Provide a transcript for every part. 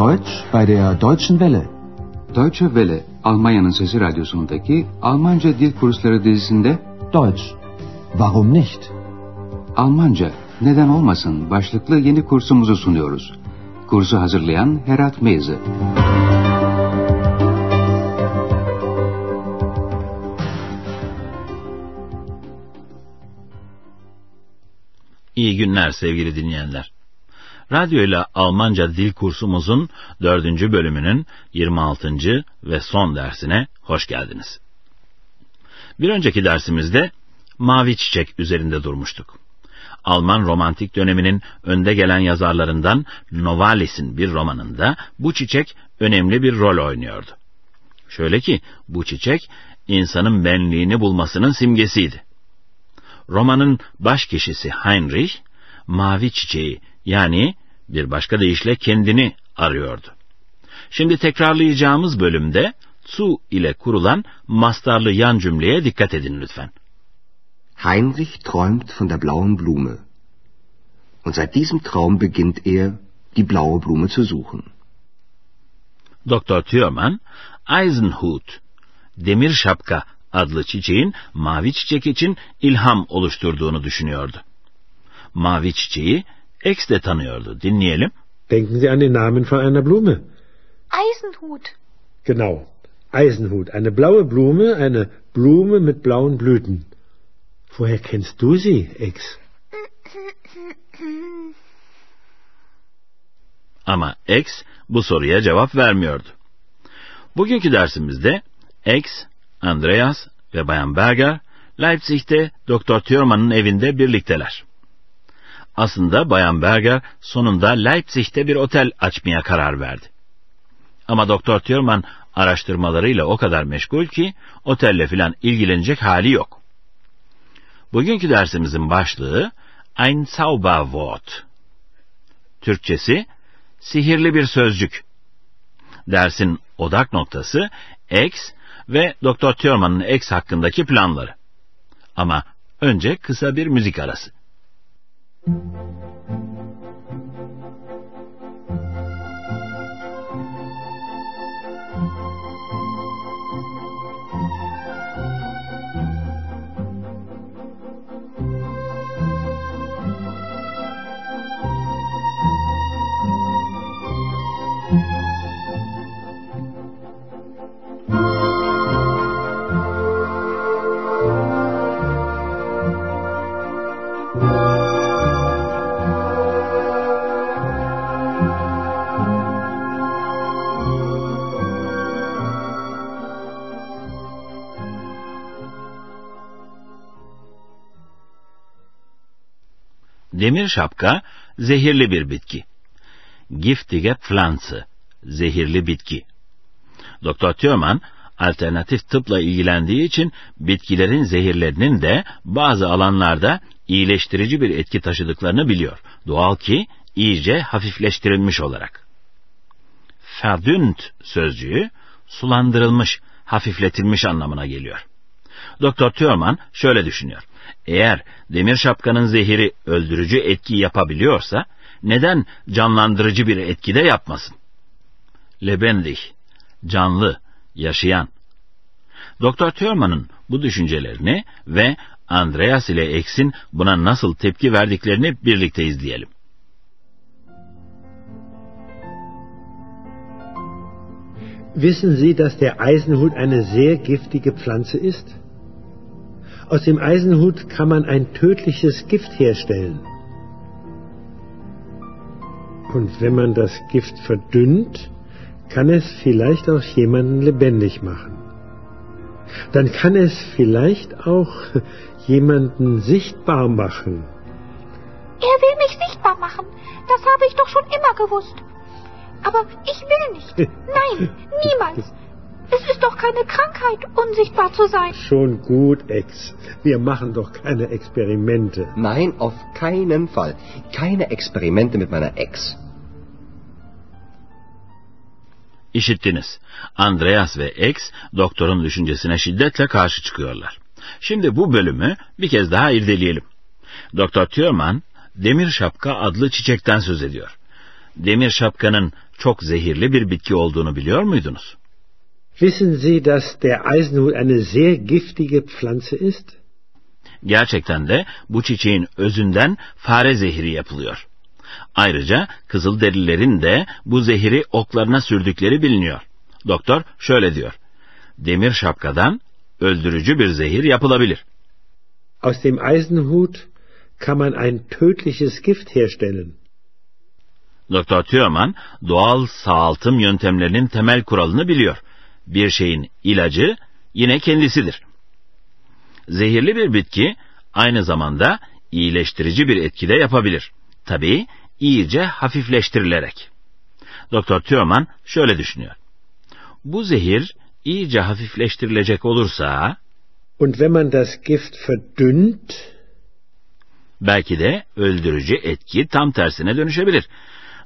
Deutsch bei der Deutschen Welle. Deutsche Welle, Almanya'nın Sesi Radyosu'ndaki Almanca Dil Kursları dizisinde Deutsch. Warum nicht? Almanca, neden olmasın başlıklı yeni kursumuzu sunuyoruz. Kursu hazırlayan Herat Meyzi. İyi günler sevgili dinleyenler. Radyo ile Almanca dil kursumuzun dördüncü bölümünün 26. ve son dersine hoş geldiniz. Bir önceki dersimizde Mavi Çiçek üzerinde durmuştuk. Alman romantik döneminin önde gelen yazarlarından Novalis'in bir romanında bu çiçek önemli bir rol oynuyordu. Şöyle ki bu çiçek insanın benliğini bulmasının simgesiydi. Romanın baş kişisi Heinrich, mavi çiçeği yani bir başka deyişle kendini arıyordu. Şimdi tekrarlayacağımız bölümde zu ile kurulan mastarlı yan cümleye dikkat edin lütfen. Heinrich träumt von der blauen Blume. Und seit diesem Traum beginnt er, die blaue Blume zu suchen. Doktor Thürmann, Eisenhut, demir şapka adlı çiçeğin mavi çiçek için ilham oluşturduğunu düşünüyordu. Mavi çiçeği X de tanıyordu. Dinleyelim. Denken Sie an den Namen von einer Blume. Eisenhut. Genau. Eisenhut. Eine blaue Blume, eine Blume mit blauen Blüten. Woher kennst du sie, Ex? Ama X bu soruya cevap vermiyordu. Bugünkü dersimizde X, Andreas ve Bayan Berger Leipzig'te Dr. Thürmann'ın evinde birlikteler. Aslında Bayan Berger sonunda Leipzig'te bir otel açmaya karar verdi. Ama Doktor Thürmann araştırmalarıyla o kadar meşgul ki otelle filan ilgilenecek hali yok. Bugünkü dersimizin başlığı Ein Zauberwort. Türkçesi sihirli bir sözcük. Dersin odak noktası X ve Doktor Thürmann'ın X hakkındaki planları. Ama önce kısa bir müzik arası. Thank you. Demir şapka zehirli bir bitki. Giftige Pflanze, zehirli bitki. Doktor Thürmann alternatif tıpla ilgilendiği için bitkilerin zehirlerinin de bazı alanlarda iyileştirici bir etki taşıdıklarını biliyor. Doğal ki iyice hafifleştirilmiş olarak. Verdünnt sözcüğü sulandırılmış, hafifletilmiş anlamına geliyor. Doktor Thürmann şöyle düşünüyor. Eğer demir şapkanın zehiri öldürücü etki yapabiliyorsa neden canlandırıcı bir etki de yapmasın? Lebendig, canlı, yaşayan. Doktor Thürmann'ın bu düşüncelerini ve Andreas ile X'in buna nasıl tepki verdiklerini birlikte izleyelim. Wissen Sie, dass der Eisenhut eine sehr giftige Pflanze ist? Aus dem Eisenhut kann man ein tödliches Gift herstellen. Und wenn man das Gift verdünnt, kann es vielleicht auch jemanden lebendig machen. Dann kann es vielleicht auch jemanden sichtbar machen. Er will mich sichtbar machen. Das habe ich doch schon immer gewusst. Aber ich will nicht. Nein, niemals. Es ist doch keine Krankheit, unsichtbar zu sein. Schon gut, Ex. Wir machen doch keine Experimente. Nein, auf keinen Fall. Keine Experimente mit meiner Ex. İşittiniz. Andreas ve X doktorun düşüncesine şiddetle karşı çıkıyorlar. Şimdi bu bölümü bir kez daha irdeleyelim. Doktor Thürmann demir şapka adlı çiçekten söz ediyor. demir şapkanın çok zehirli bir bitki olduğunu biliyor muydunuz? Wissen Sie, dass der Eisenhut eine sehr giftige Pflanze ist? Gerçekten de bu çiçeğin özünden fare zehri yapılıyor. Ayrıca kızılderililerin de bu zehiri oklarına sürdükleri biliniyor. Doktor şöyle diyor. Demir şapkadan öldürücü bir zehir yapılabilir. Aus dem Eisenhut kann man ein tödliches Gift herstellen. Doktor Thürmann doğal sağaltım yöntemlerinin temel kuralını biliyor. Bir şeyin ilacı yine kendisidir. Zehirli bir bitki aynı zamanda iyileştirici bir etkide yapabilir. Tabii iyice hafifleştirilerek. Doktor Thürmann şöyle düşünüyor. Bu zehir iyice hafifleştirilecek olursa Und wenn man das Gift verdünnt, belki de öldürücü etki tam tersine dönüşebilir.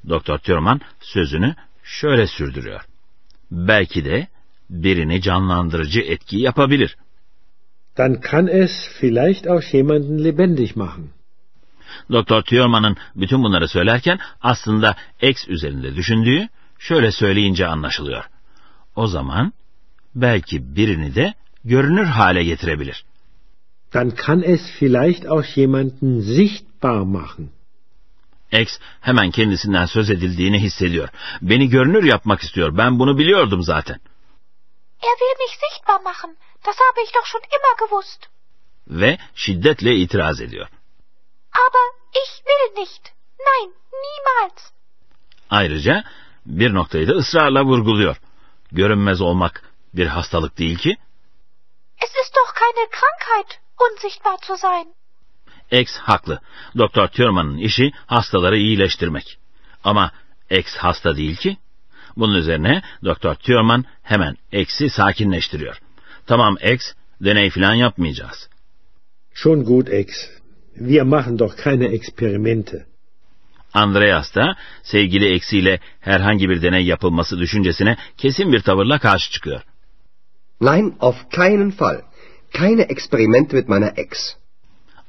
Doktor Thürmann sözünü şöyle sürdürüyor. Belki de birini canlandırıcı etki yapabilir. dann kann es vielleicht auch jemanden lebendig machen. Doktor Thürmann'ın bütün bunları söylerken aslında X üzerinde düşündüğü şöyle söyleyince anlaşılıyor. O zaman belki birini de görünür hale getirebilir. Dann kann es vielleicht auch jemanden sichtbar machen. X hemen kendisinden söz edildiğini hissediyor. Beni görünür yapmak istiyor. Ben bunu biliyordum zaten. Er will mich sichtbar machen. Das habe ich doch schon immer gewusst. Ve şiddetle itiraz ediyor. Aber ich will nicht. Nein, niemals. Ayrıca bir noktayı da ısrarla vurguluyor. Görünmez olmak bir hastalık değil ki. Es ist doch keine Krankheit, unsichtbar zu sein. X haklı. Doktor Thurman'ın işi hastaları iyileştirmek. Ama X hasta değil ki. Bunun üzerine Doktor Thurman hemen X'i sakinleştiriyor. Tamam X, deney falan yapmayacağız. Schon gut, Ex. Wir machen doch keine Experimente. Andreas da sevgili X ile herhangi bir deney yapılması düşüncesine kesin bir tavırla karşı çıkıyor. Nein, auf keinen Fall. Keine Experimente mit meiner Ex.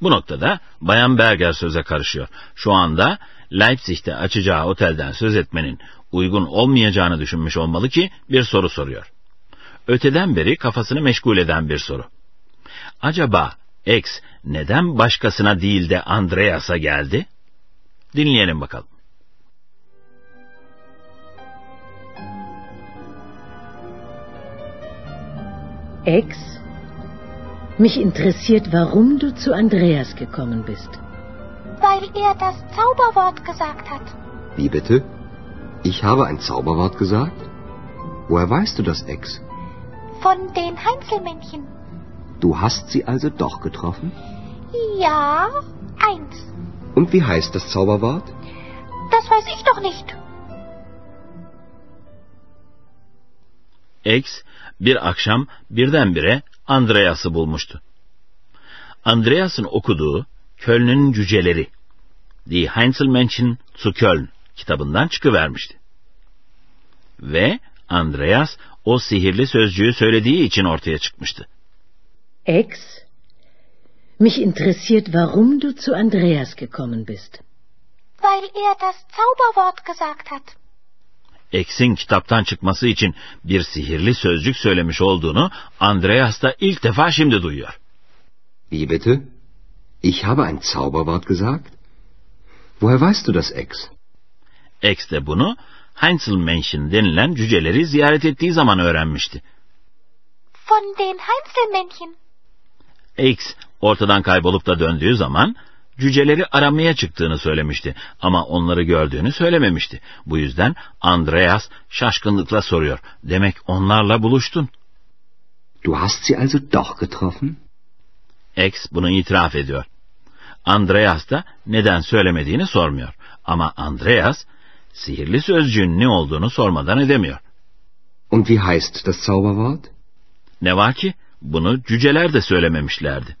Bu noktada Bayan Berger söze karışıyor. Şu anda Leipzig'te açacağı otelden söz etmenin uygun olmayacağını düşünmüş olmalı ki bir soru soruyor. Öteden beri kafasını meşgul eden bir soru. Acaba X neden başkasına değil de Andreas'a geldi? Dinleyelim bakalım. Ex, mich interessiert, warum du zu Andreas gekommen bist. Weil er das Zauberwort gesagt hat. Wie bitte? Ich habe ein Zauberwort gesagt? Woher weißt du das, Ex? Von den Heinzelmännchen. Du hast sie also doch getroffen? Ja, eins. Und wie heißt das Zauberwort? Das weiß ich doch nicht. X bir akşam birdenbire Andreas'ı bulmuştu. Andreas'ın okuduğu Köln'ün Cüceleri, Die Heinzelmännchen zu Köln kitabından çıkıvermişti. Ve Andreas o sihirli sözcüğü söylediği için ortaya çıkmıştı. Ex, mich interessiert, warum du zu Andreas gekommen bist. Weil er das Zauberwort gesagt hat. X'in kitaptan çıkması için bir sihirli sözcük söylemiş olduğunu Andreas da ilk defa şimdi duyuyor. Wie bitte? Ich habe ein Zauberwort gesagt? Woher weißt du das, Ex? X de bunu Heinzelmännchen denilen cüceleri ziyaret ettiği zaman öğrenmişti. Von den Heinzelmännchen. X ortadan kaybolup da döndüğü zaman cüceleri aramaya çıktığını söylemişti ama onları gördüğünü söylememişti. Bu yüzden Andreas şaşkınlıkla soruyor. Demek onlarla buluştun. Du hast sie also doch getroffen? X bunu itiraf ediyor. Andreas da neden söylemediğini sormuyor. Ama Andreas sihirli sözcüğün ne olduğunu sormadan edemiyor. Und wie heißt das Zauberwort? Ne var ki bunu cüceler de söylememişlerdi.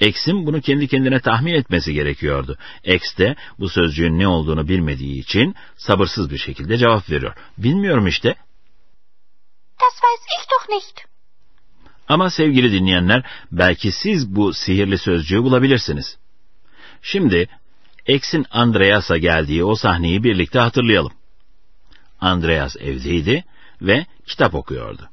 X'in bunu kendi kendine tahmin etmesi gerekiyordu. X de bu sözcüğün ne olduğunu bilmediği için sabırsız bir şekilde cevap veriyor. Bilmiyorum işte. Das weiß ich doch nicht. Ama sevgili dinleyenler belki siz bu sihirli sözcüğü bulabilirsiniz. Şimdi X'in Andreas'a geldiği o sahneyi birlikte hatırlayalım. Andreas evdeydi ve kitap okuyordu.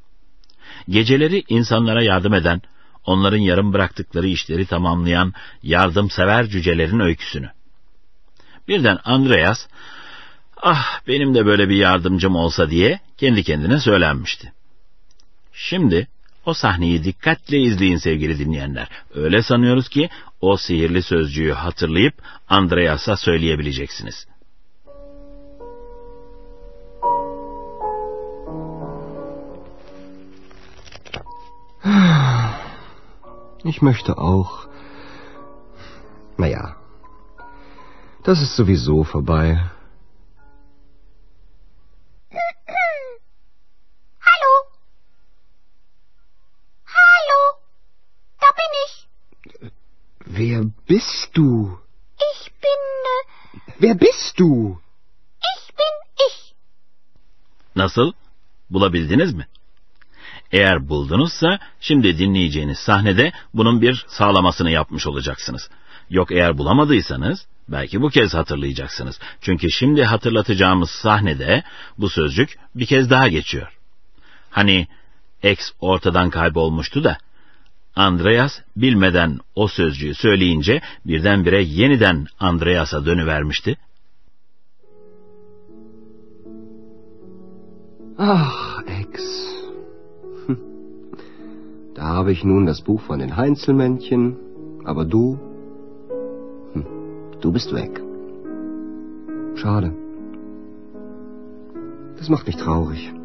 Geceleri insanlara yardım eden, onların yarım bıraktıkları işleri tamamlayan yardımsever cücelerin öyküsünü. Birden Andreas, ah benim de böyle bir yardımcım olsa diye kendi kendine söylenmişti. Şimdi o sahneyi dikkatle izleyin sevgili dinleyenler. Öyle sanıyoruz ki o sihirli sözcüğü hatırlayıp Andreas'a söyleyebileceksiniz. Ich möchte auch. Naja, das ist sowieso vorbei. Wer bist du? Ich bin. Äh, Wer bist du? ich bin ich. Nasıl? Bulabildiniz mi? Eğer buldunuzsa şimdi dinleyeceğiniz sahnede bunun bir sağlamasını yapmış olacaksınız. Yok eğer bulamadıysanız belki bu kez hatırlayacaksınız. Çünkü şimdi hatırlatacağımız sahnede bu sözcük bir kez daha geçiyor. Hani X ortadan kaybolmuştu da Andreas bilmeden o sözcüğü söyleyince birdenbire yeniden Andreas'a dönüvermişti. Ach, Ex. Hm. Da habe ich nun das Buch von den Heinzelmännchen, aber du, hm, du bist weg. Schade. Das macht mich traurig.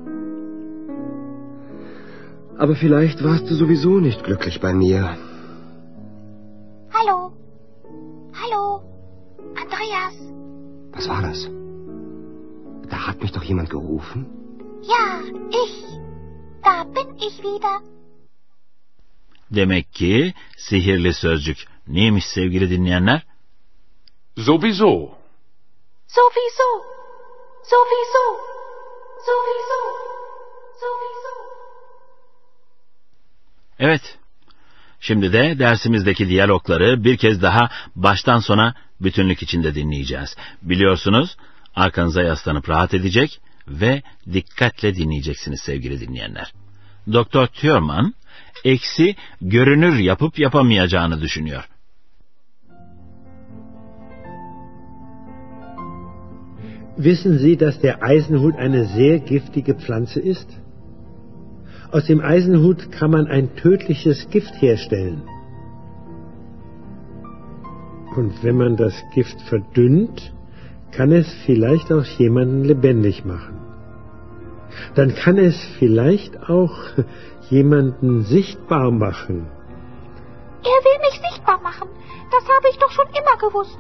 Aber vielleicht warst du sowieso nicht glücklich bei mir. Hallo? Hallo? Andreas? Was war das? Da hat mich doch jemand gerufen. Ja, ich. Da bin ich wieder. Demek ki sihirli sözcük neymiş sevgili dinleyenler? Sowieso. Sowieso. Sowieso. Sowieso. Sowieso. Evet. Şimdi de dersimizdeki diyalogları bir kez daha baştan sona bütünlük içinde dinleyeceğiz. Biliyorsunuz arkanıza yaslanıp rahat edecek ve dikkatle dinleyeceksiniz sevgili dinleyenler. Doktor Thurman eksi görünür yapıp yapamayacağını düşünüyor. Wissen Sie, dass der Eisenhut eine sehr giftige Pflanze ist? Aus dem Eisenhut kann man ein tödliches Gift herstellen. Und wenn man das Gift verdünnt, kann es vielleicht auch jemanden lebendig machen. Dann kann es vielleicht auch jemanden sichtbar machen. Er will mich sichtbar machen. Das habe ich doch schon immer gewusst.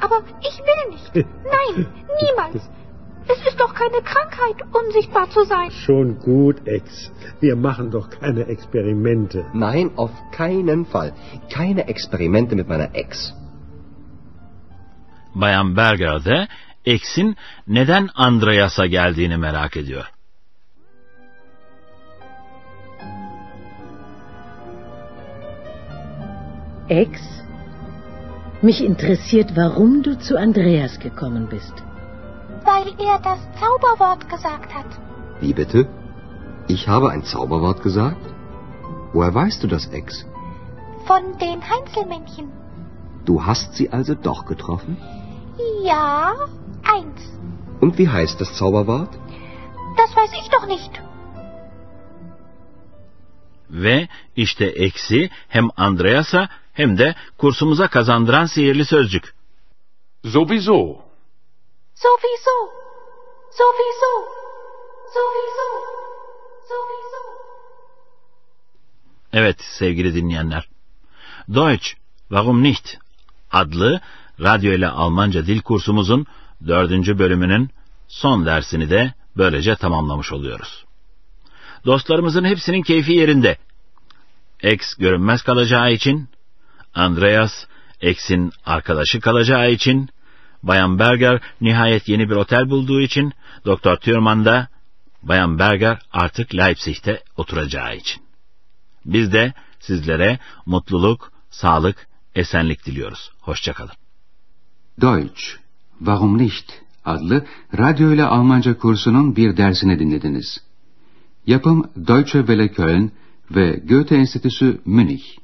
Aber ich will nicht. Nein, niemals. Es ist doch keine Krankheit, unsichtbar zu sein. Schon gut, Ex. Wir machen doch keine Experimente. Nein, auf keinen Fall. Keine Experimente mit meiner Ex. Bayan Berger de X'in neden Andreas'a geldiğini merak ediyor. Ex, mich interessiert, warum du zu Andreas gekommen bist. Weil er das Zauberwort gesagt hat. Wie bitte? Ich habe ein Zauberwort gesagt? Woher weißt du das, Ex? Von den Heinzelmännchen. Du hast sie also doch getroffen? Ja, eins. Und wie heißt das Zauberwort? Das weiß ich doch nicht. Ve işte eksi hem Andreas'a hem de kursumuza kazandıran sihirli sözcük. Sowieso. Sowieso. Sowieso. Sowieso. Sowieso. Evet sevgili dinleyenler. Deutsch, warum nicht? adlı radyo ile Almanca dil kursumuzun dördüncü bölümünün son dersini de böylece tamamlamış oluyoruz. Dostlarımızın hepsinin keyfi yerinde. X görünmez kalacağı için, Andreas, X'in arkadaşı kalacağı için, Bayan Berger nihayet yeni bir otel bulduğu için, Doktor Thurman da Bayan Berger artık Leipzig'te oturacağı için. Biz de sizlere mutluluk, sağlık, esenlik diliyoruz. Hoşçakalın. Deutsch, Warum nicht adlı radyo ile Almanca kursunun bir dersini dinlediniz. Yapım Deutsche Welle Köln ve Goethe Enstitüsü Münih.